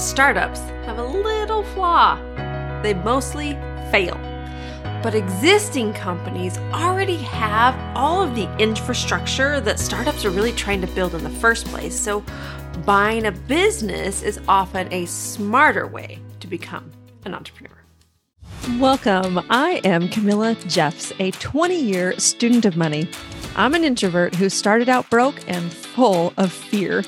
startups have a little flaw. They mostly fail. But existing companies already have all of the infrastructure that startups are really trying to build in the first place. So buying a business is often a smarter way to become an entrepreneur. Welcome. I am Camilla Jeffs, a 20 year student of money. I'm an introvert who started out broke and full of fear.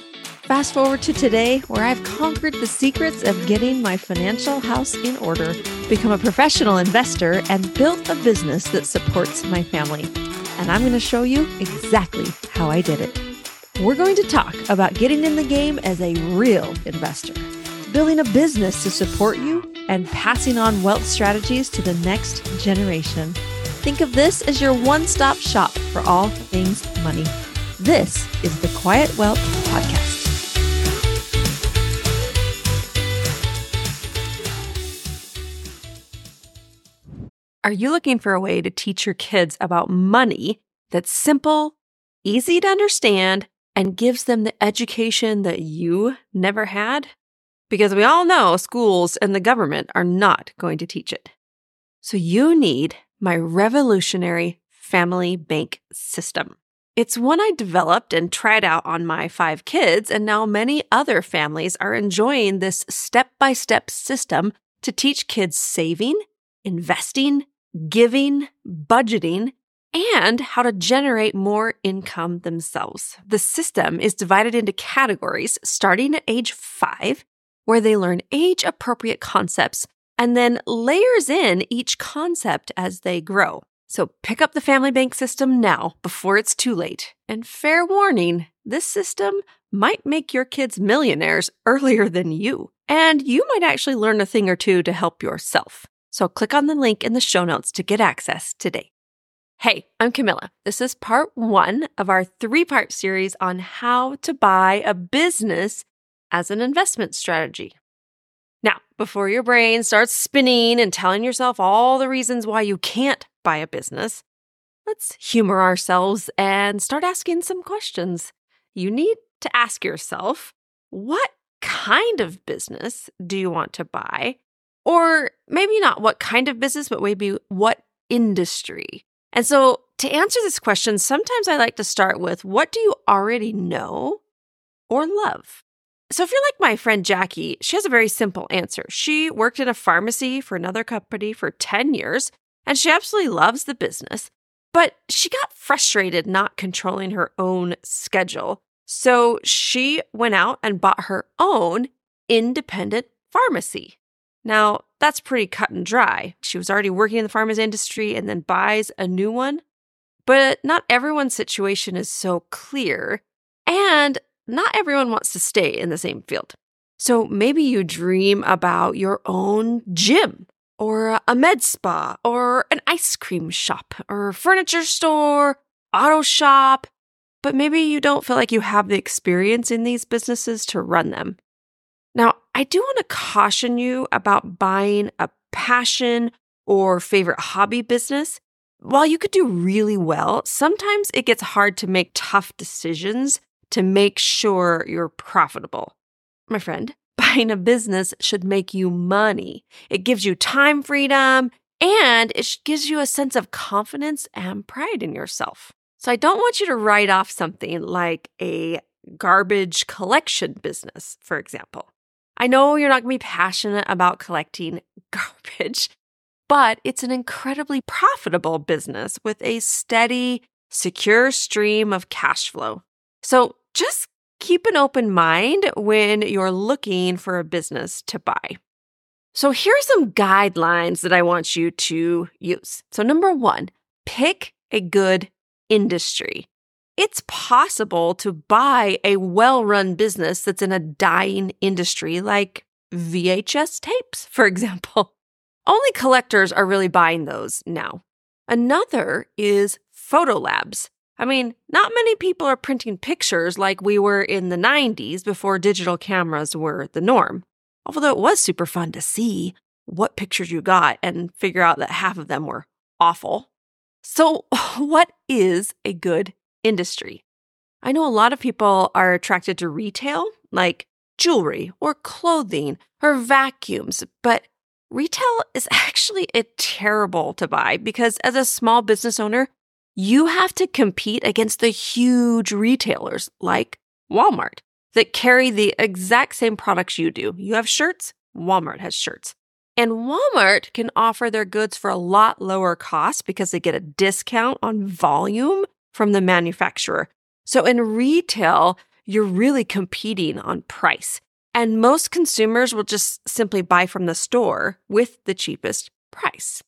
Fast forward to today, where I've conquered the secrets of getting my financial house in order, become a professional investor, and built a business that supports my family. And I'm going to show you exactly how I did it. We're going to talk about getting in the game as a real investor, building a business to support you, and passing on wealth strategies to the next generation. Think of this as your one stop shop for all things money. This is the Quiet Wealth Podcast. Are you looking for a way to teach your kids about money that's simple, easy to understand, and gives them the education that you never had? Because we all know schools and the government are not going to teach it. So you need my revolutionary family bank system. It's one I developed and tried out on my five kids, and now many other families are enjoying this step by step system to teach kids saving, investing, giving, budgeting, and how to generate more income themselves. The system is divided into categories starting at age five, where they learn age appropriate concepts and then layers in each concept as they grow. So pick up the Family Bank system now before it's too late. And fair warning, this system might make your kids millionaires earlier than you. And you might actually learn a thing or two to help yourself. So click on the link in the show notes to get access today. Hey, I'm Camilla. This is part one of our three part series on how to buy a business as an investment strategy. Now, before your brain starts spinning and telling yourself all the reasons why you can't buy a business, let's humor ourselves and start asking some questions. You need to ask yourself what kind of business do you want to buy? Or maybe not what kind of business, but maybe what industry. And so to answer this question, sometimes I like to start with what do you already know or love? So if you're like my friend Jackie, she has a very simple answer. She worked in a pharmacy for another company for 10 years, and she absolutely loves the business. But she got frustrated not controlling her own schedule. So she went out and bought her own independent pharmacy. Now, that's pretty cut and dry. She was already working in the pharmacy industry and then buys a new one. But not everyone's situation is so clear, and not everyone wants to stay in the same field. So maybe you dream about your own gym or a med spa or an ice cream shop or furniture store, auto shop, but maybe you don't feel like you have the experience in these businesses to run them. Now, I do want to caution you about buying a passion or favorite hobby business. While you could do really well, sometimes it gets hard to make tough decisions to make sure you're profitable. My friend, buying a business should make you money. It gives you time freedom and it gives you a sense of confidence and pride in yourself. So I don't want you to write off something like a garbage collection business, for example. I know you're not going to be passionate about collecting garbage, but it's an incredibly profitable business with a steady, secure stream of cash flow. So just keep an open mind when you're looking for a business to buy. So here are some guidelines that I want you to use. So number one, pick a good industry it's possible to buy a well run business that's in a dying industry like VHS tapes, for example. Only collectors are really buying those now. Another is photo labs. I mean, not many people are printing pictures like we were in the 90s before digital cameras were the norm. Although it was super fun to see what pictures you got and figure out that half of them were awful. So, what is a good industry. I know a lot of people are attracted to retail, like jewelry or clothing or vacuums, but retail is actually a terrible to buy because as a small business owner, you have to compete against the huge retailers like Walmart that carry the exact same products you do. You have shirts, Walmart has shirts. And Walmart can offer their goods for a lot lower cost because they get a discount on volume from the manufacturer. So in retail, you're really competing on price. And most consumers will just simply buy from the store with the cheapest price.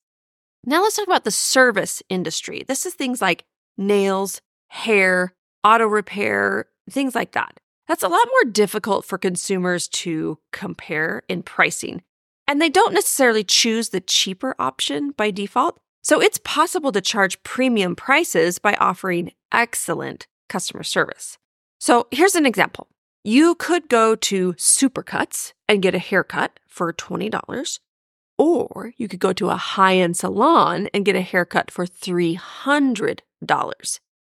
Now let's talk about the service industry. This is things like nails, hair, auto repair, things like that. That's a lot more difficult for consumers to compare in pricing. And they don't necessarily choose the cheaper option by default. So it's possible to charge premium prices by offering excellent customer service. So here's an example. You could go to Supercuts and get a haircut for $20, or you could go to a high end salon and get a haircut for $300.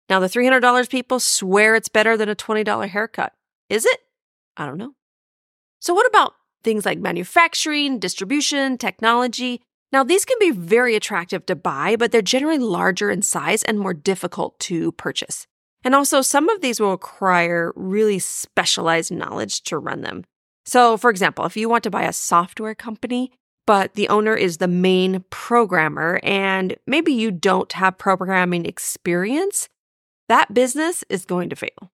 Now, the $300 people swear it's better than a $20 haircut. Is it? I don't know. So, what about things like manufacturing, distribution, technology? Now, these can be very attractive to buy, but they're generally larger in size and more difficult to purchase. And also, some of these will require really specialized knowledge to run them. So, for example, if you want to buy a software company, but the owner is the main programmer and maybe you don't have programming experience, that business is going to fail.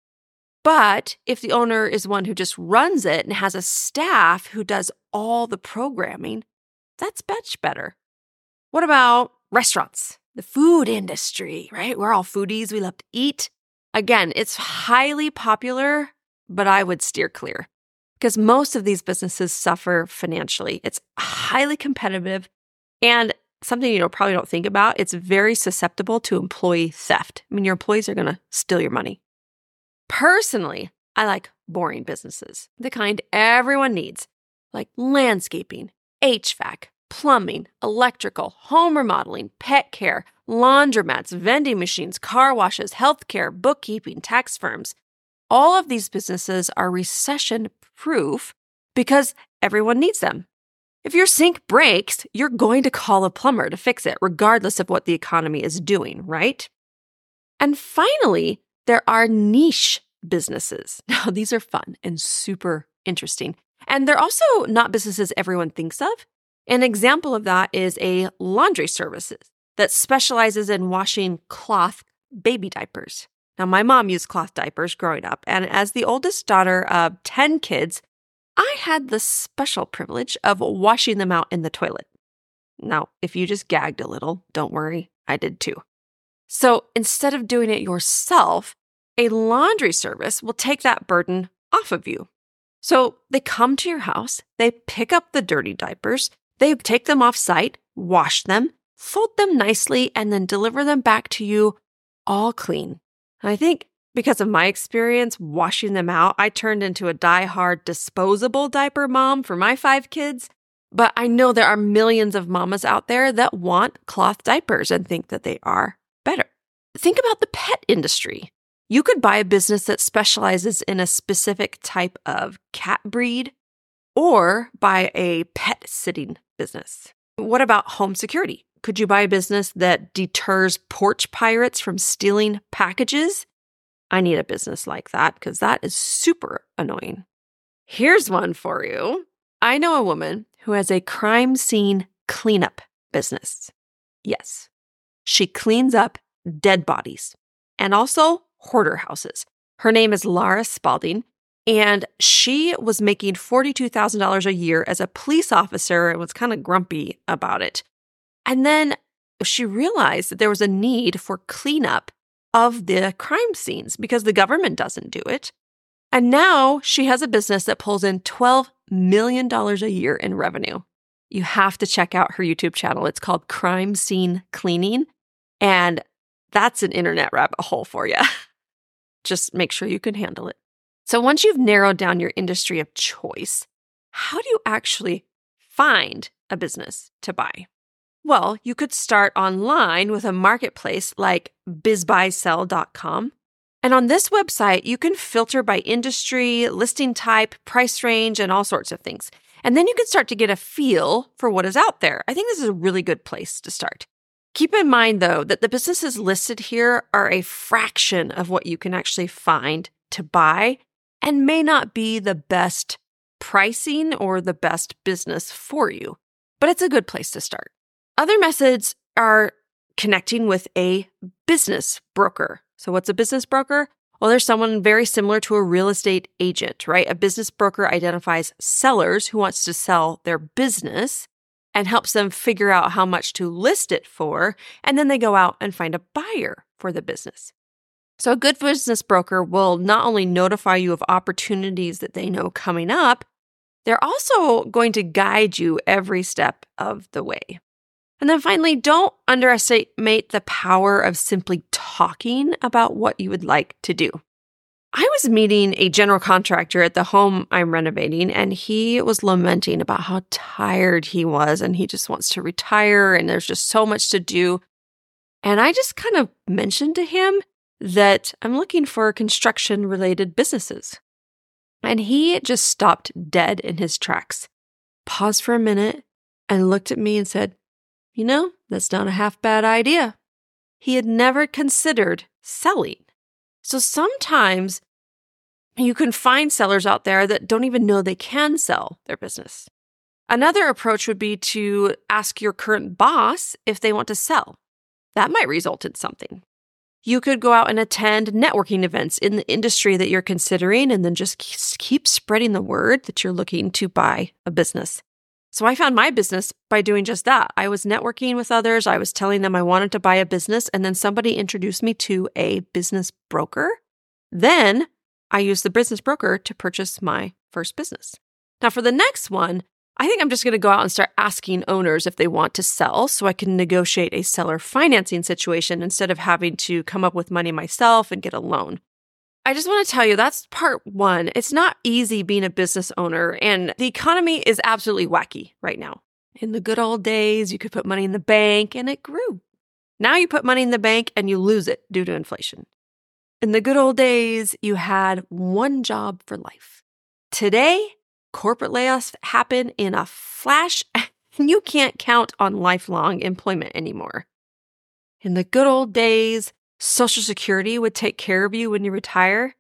But if the owner is one who just runs it and has a staff who does all the programming, that's much better. What about restaurants, the food industry, right? We're all foodies, we love to eat. Again, it's highly popular, but I would steer clear because most of these businesses suffer financially. It's highly competitive and something you probably don't think about, it's very susceptible to employee theft. I mean, your employees are going to steal your money. Personally, I like boring businesses, the kind everyone needs, like landscaping, HVAC, plumbing, electrical, home remodeling, pet care, laundromats, vending machines, car washes, healthcare, bookkeeping, tax firms. All of these businesses are recession proof because everyone needs them. If your sink breaks, you're going to call a plumber to fix it, regardless of what the economy is doing, right? And finally, there are niche businesses. Now, these are fun and super interesting. And they're also not businesses everyone thinks of. An example of that is a laundry services that specializes in washing cloth baby diapers. Now, my mom used cloth diapers growing up, and as the oldest daughter of 10 kids, I had the special privilege of washing them out in the toilet. Now, if you just gagged a little, don't worry, I did too. So instead of doing it yourself, a laundry service will take that burden off of you. So they come to your house, they pick up the dirty diapers, they take them off site, wash them, fold them nicely, and then deliver them back to you all clean. I think because of my experience washing them out, I turned into a die-hard disposable diaper mom for my five kids. But I know there are millions of mamas out there that want cloth diapers and think that they are better. Think about the pet industry. You could buy a business that specializes in a specific type of cat breed or buy a pet sitting business. What about home security? Could you buy a business that deters porch pirates from stealing packages? I need a business like that because that is super annoying. Here's one for you. I know a woman who has a crime scene cleanup business. Yes, she cleans up dead bodies and also hoarder houses. Her name is Laura Spaulding, and she was making $42,000 a year as a police officer and was kind of grumpy about it. And then she realized that there was a need for cleanup of the crime scenes because the government doesn't do it. And now she has a business that pulls in $12 million a year in revenue. You have to check out her YouTube channel. It's called Crime Scene Cleaning. And that's an internet rabbit hole for you. Just make sure you can handle it. So once you've narrowed down your industry of choice, how do you actually find a business to buy? Well, you could start online with a marketplace like bizbuysell.com And on this website, you can filter by industry, listing type, price range, and all sorts of things. And then you can start to get a feel for what is out there. I think this is a really good place to start. Keep in mind, though, that the businesses listed here are a fraction of what you can actually find to buy and may not be the best pricing or the best business for you, but it's a good place to start. Other methods are connecting with a business broker. So, what's a business broker? Well, there's someone very similar to a real estate agent, right? A business broker identifies sellers who wants to sell their business and helps them figure out how much to list it for. And then they go out and find a buyer for the business. So, a good business broker will not only notify you of opportunities that they know coming up, they're also going to guide you every step of the way. And then finally, don't underestimate the power of simply talking about what you would like to do. I was meeting a general contractor at the home I'm renovating, and he was lamenting about how tired he was and he just wants to retire and there's just so much to do. And I just kind of mentioned to him that I'm looking for construction related businesses. And he just stopped dead in his tracks, paused for a minute, and looked at me and said, You know, that's not a half bad idea. He had never considered selling. So sometimes you can find sellers out there that don't even know they can sell their business. Another approach would be to ask your current boss if they want to sell. That might result in something. You could go out and attend networking events in the industry that you're considering and then just keep spreading the word that you're looking to buy a business. So I found my business by doing just that. I was networking with others. I was telling them I wanted to buy a business, and then somebody introduced me to a business broker. Then I used the business broker to purchase my first business. Now, for the next one, I think I'm just going to go out and start asking owners if they want to sell so I can negotiate a seller financing situation instead of having to come up with money myself and get a loan. I just want to tell you that's part one. It's not easy being a business owner, and the economy is absolutely wacky right now. In the good old days, you could put money in the bank and it grew. Now you put money in the bank and you lose it due to inflation. In the good old days, you had one job for life. Today, corporate layoffs happen in a flash, and you can't count on lifelong employment anymore. In the good old days, Social Security would take care of you when you retire.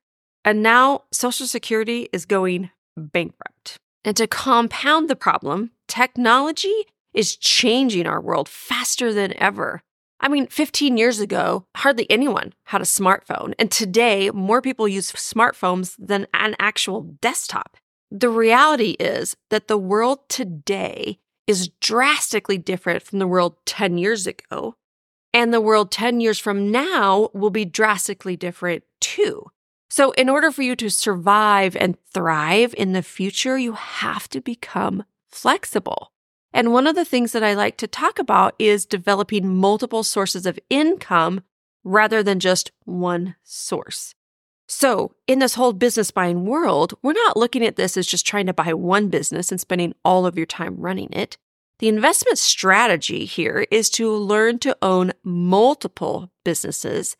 And now Social Security is going bankrupt. And to compound the problem, technology is changing our world faster than ever. I mean, 15 years ago, hardly anyone had a smartphone. And today, more people use smartphones than an actual desktop. The reality is that the world today is drastically different from the world 10 years ago. And the world 10 years from now will be drastically different too. So, in order for you to survive and thrive in the future, you have to become flexible. And one of the things that I like to talk about is developing multiple sources of income rather than just one source. So, in this whole business buying world, we're not looking at this as just trying to buy one business and spending all of your time running it. The investment strategy here is to learn to own multiple businesses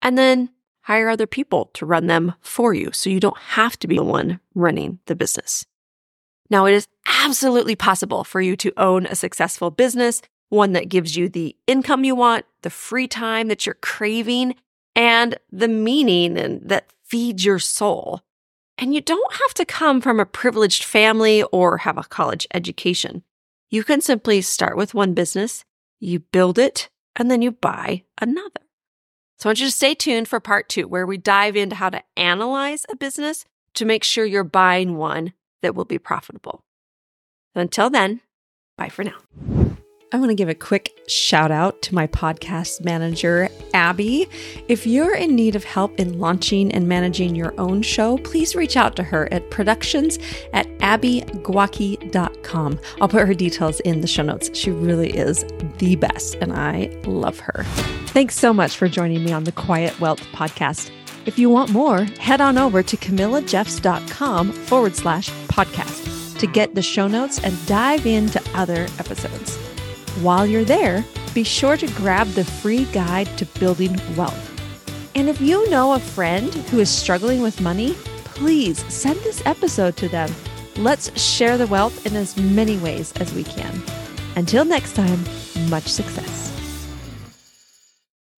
and then hire other people to run them for you so you don't have to be the one running the business. Now, it is absolutely possible for you to own a successful business, one that gives you the income you want, the free time that you're craving, and the meaning and that feeds your soul. And you don't have to come from a privileged family or have a college education. You can simply start with one business, you build it, and then you buy another. So I want you to stay tuned for part two, where we dive into how to analyze a business to make sure you're buying one that will be profitable. Until then, bye for now. I want to give a quick shout out to my podcast manager, Abby. If you're in need of help in launching and managing your own show, please reach out to her at productions at abbygwacki.com. I'll put her details in the show notes. She really is the best, and I love her. Thanks so much for joining me on the Quiet Wealth podcast. If you want more, head on over to camillajeffs.com forward slash podcast to get the show notes and dive into other episodes. While you're there, be sure to grab the free guide to building wealth. And if you know a friend who is struggling with money, please send this episode to them. Let's share the wealth in as many ways as we can. Until next time, much success.